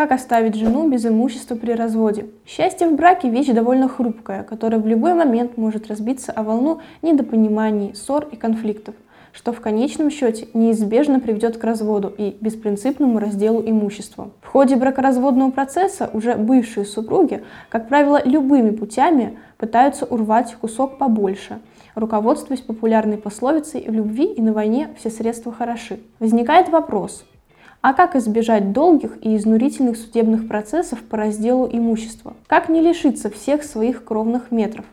Как оставить жену без имущества при разводе? Счастье в браке – вещь довольно хрупкая, которая в любой момент может разбиться о волну недопониманий, ссор и конфликтов, что в конечном счете неизбежно приведет к разводу и беспринципному разделу имущества. В ходе бракоразводного процесса уже бывшие супруги, как правило, любыми путями пытаются урвать кусок побольше, руководствуясь популярной пословицей «в любви и на войне все средства хороши». Возникает вопрос – а как избежать долгих и изнурительных судебных процессов по разделу имущества? Как не лишиться всех своих кровных метров?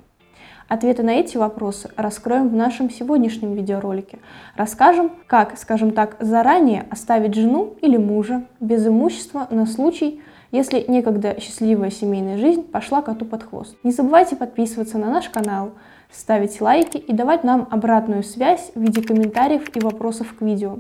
Ответы на эти вопросы раскроем в нашем сегодняшнем видеоролике. Расскажем, как, скажем так, заранее оставить жену или мужа без имущества на случай, если некогда счастливая семейная жизнь пошла коту под хвост. Не забывайте подписываться на наш канал, ставить лайки и давать нам обратную связь в виде комментариев и вопросов к видео.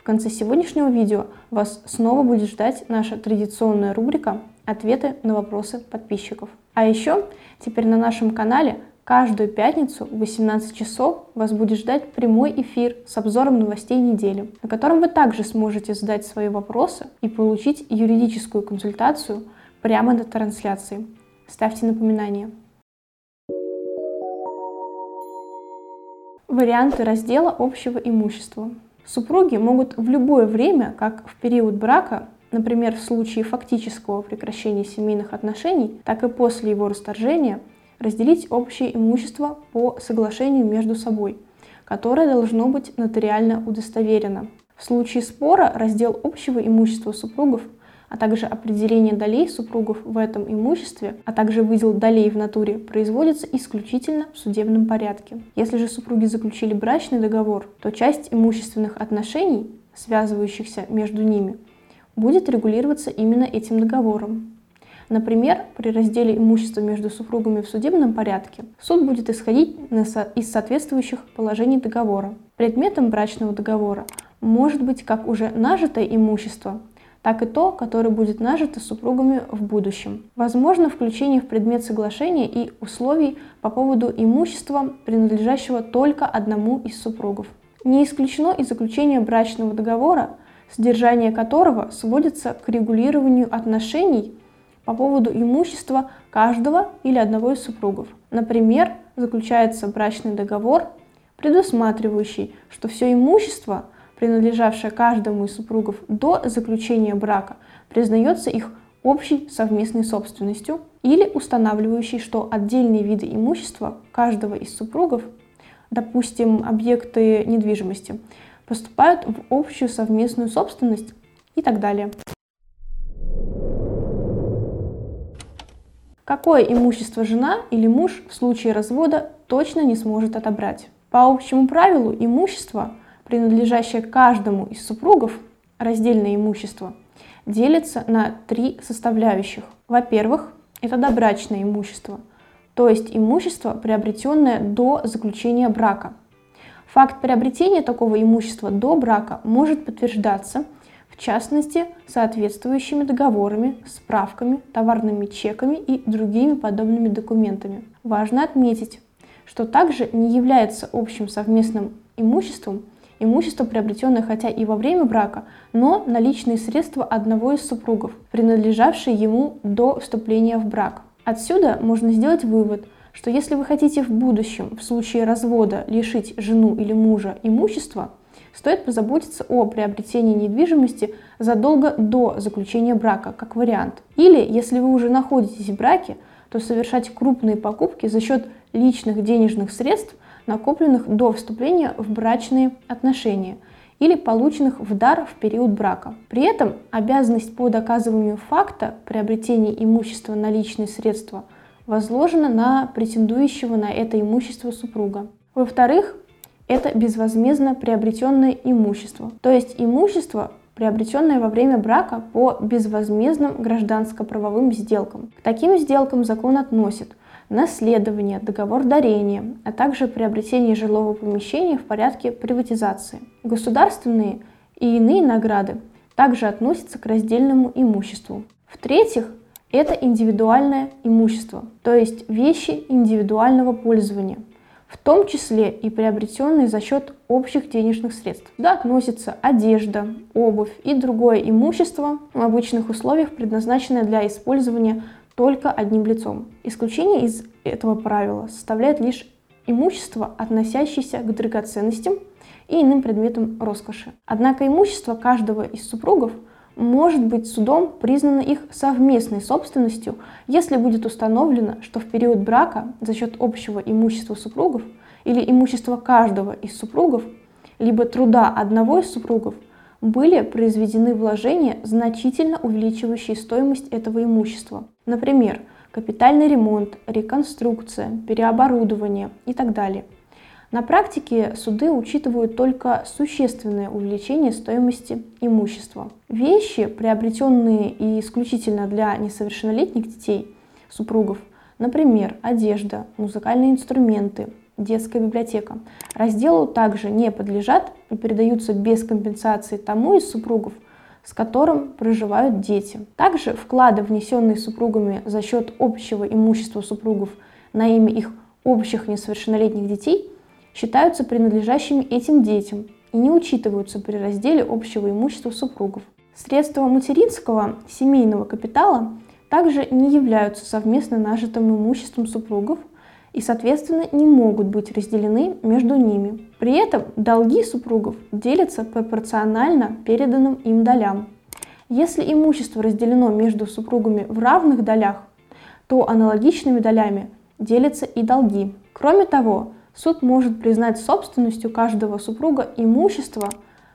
В конце сегодняшнего видео вас снова будет ждать наша традиционная рубрика «Ответы на вопросы подписчиков». А еще теперь на нашем канале каждую пятницу в 18 часов вас будет ждать прямой эфир с обзором новостей недели, на котором вы также сможете задать свои вопросы и получить юридическую консультацию прямо на трансляции. Ставьте напоминания. Варианты раздела общего имущества. Супруги могут в любое время, как в период брака, например, в случае фактического прекращения семейных отношений, так и после его расторжения, разделить общее имущество по соглашению между собой, которое должно быть нотариально удостоверено. В случае спора раздел общего имущества супругов а также определение долей супругов в этом имуществе, а также выдел долей в натуре, производится исключительно в судебном порядке. Если же супруги заключили брачный договор, то часть имущественных отношений, связывающихся между ними, будет регулироваться именно этим договором. Например, при разделе имущества между супругами в судебном порядке суд будет исходить из соответствующих положений договора. Предметом брачного договора может быть как уже нажитое имущество, так и то, которое будет нажито супругами в будущем. Возможно включение в предмет соглашения и условий по поводу имущества, принадлежащего только одному из супругов. Не исключено и заключение брачного договора, содержание которого сводится к регулированию отношений по поводу имущества каждого или одного из супругов. Например, заключается брачный договор, предусматривающий, что все имущество – принадлежавшая каждому из супругов до заключения брака, признается их общей совместной собственностью или устанавливающей, что отдельные виды имущества каждого из супругов, допустим, объекты недвижимости, поступают в общую совместную собственность и так далее. Какое имущество жена или муж в случае развода точно не сможет отобрать? По общему правилу имущество – принадлежащее каждому из супругов, раздельное имущество, делится на три составляющих. Во-первых, это добрачное имущество, то есть имущество, приобретенное до заключения брака. Факт приобретения такого имущества до брака может подтверждаться, в частности, соответствующими договорами, справками, товарными чеками и другими подобными документами. Важно отметить, что также не является общим совместным имуществом имущество, приобретенное хотя и во время брака, но наличные средства одного из супругов, принадлежавшие ему до вступления в брак. Отсюда можно сделать вывод, что если вы хотите в будущем, в случае развода, лишить жену или мужа имущества, стоит позаботиться о приобретении недвижимости задолго до заключения брака, как вариант. Или, если вы уже находитесь в браке, то совершать крупные покупки за счет личных денежных средств – накопленных до вступления в брачные отношения или полученных в дар в период брака. При этом обязанность по доказыванию факта приобретения имущества на личные средства возложена на претендующего на это имущество супруга. Во-вторых, это безвозмездно приобретенное имущество, то есть имущество, приобретенное во время брака по безвозмездным гражданско-правовым сделкам. К таким сделкам закон относит наследование, договор дарения, а также приобретение жилого помещения в порядке приватизации. Государственные и иные награды также относятся к раздельному имуществу. В-третьих, это индивидуальное имущество, то есть вещи индивидуального пользования, в том числе и приобретенные за счет общих денежных средств. Сюда относятся одежда, обувь и другое имущество в обычных условиях, предназначенное для использования только одним лицом. Исключение из этого правила составляет лишь имущество, относящееся к драгоценностям и иным предметам роскоши. Однако имущество каждого из супругов может быть судом признано их совместной собственностью, если будет установлено, что в период брака за счет общего имущества супругов или имущества каждого из супругов, либо труда одного из супругов, были произведены вложения, значительно увеличивающие стоимость этого имущества. Например, капитальный ремонт, реконструкция, переоборудование и так далее. На практике суды учитывают только существенное увеличение стоимости имущества. Вещи, приобретенные и исключительно для несовершеннолетних детей, супругов, например, одежда, музыкальные инструменты, детская библиотека, разделу также не подлежат и передаются без компенсации тому из супругов, с которым проживают дети. Также вклады, внесенные супругами за счет общего имущества супругов на имя их общих несовершеннолетних детей, считаются принадлежащими этим детям и не учитываются при разделе общего имущества супругов. Средства материнского семейного капитала также не являются совместно нажитым имуществом супругов и, соответственно, не могут быть разделены между ними. При этом долги супругов делятся пропорционально переданным им долям. Если имущество разделено между супругами в равных долях, то аналогичными долями делятся и долги. Кроме того, суд может признать собственностью каждого супруга имущество,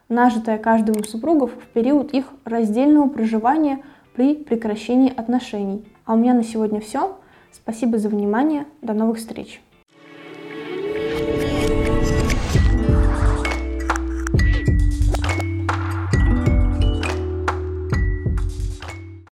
нажитое каждым из супругов в период их раздельного проживания при прекращении отношений. А у меня на сегодня все. Спасибо за внимание. До новых встреч.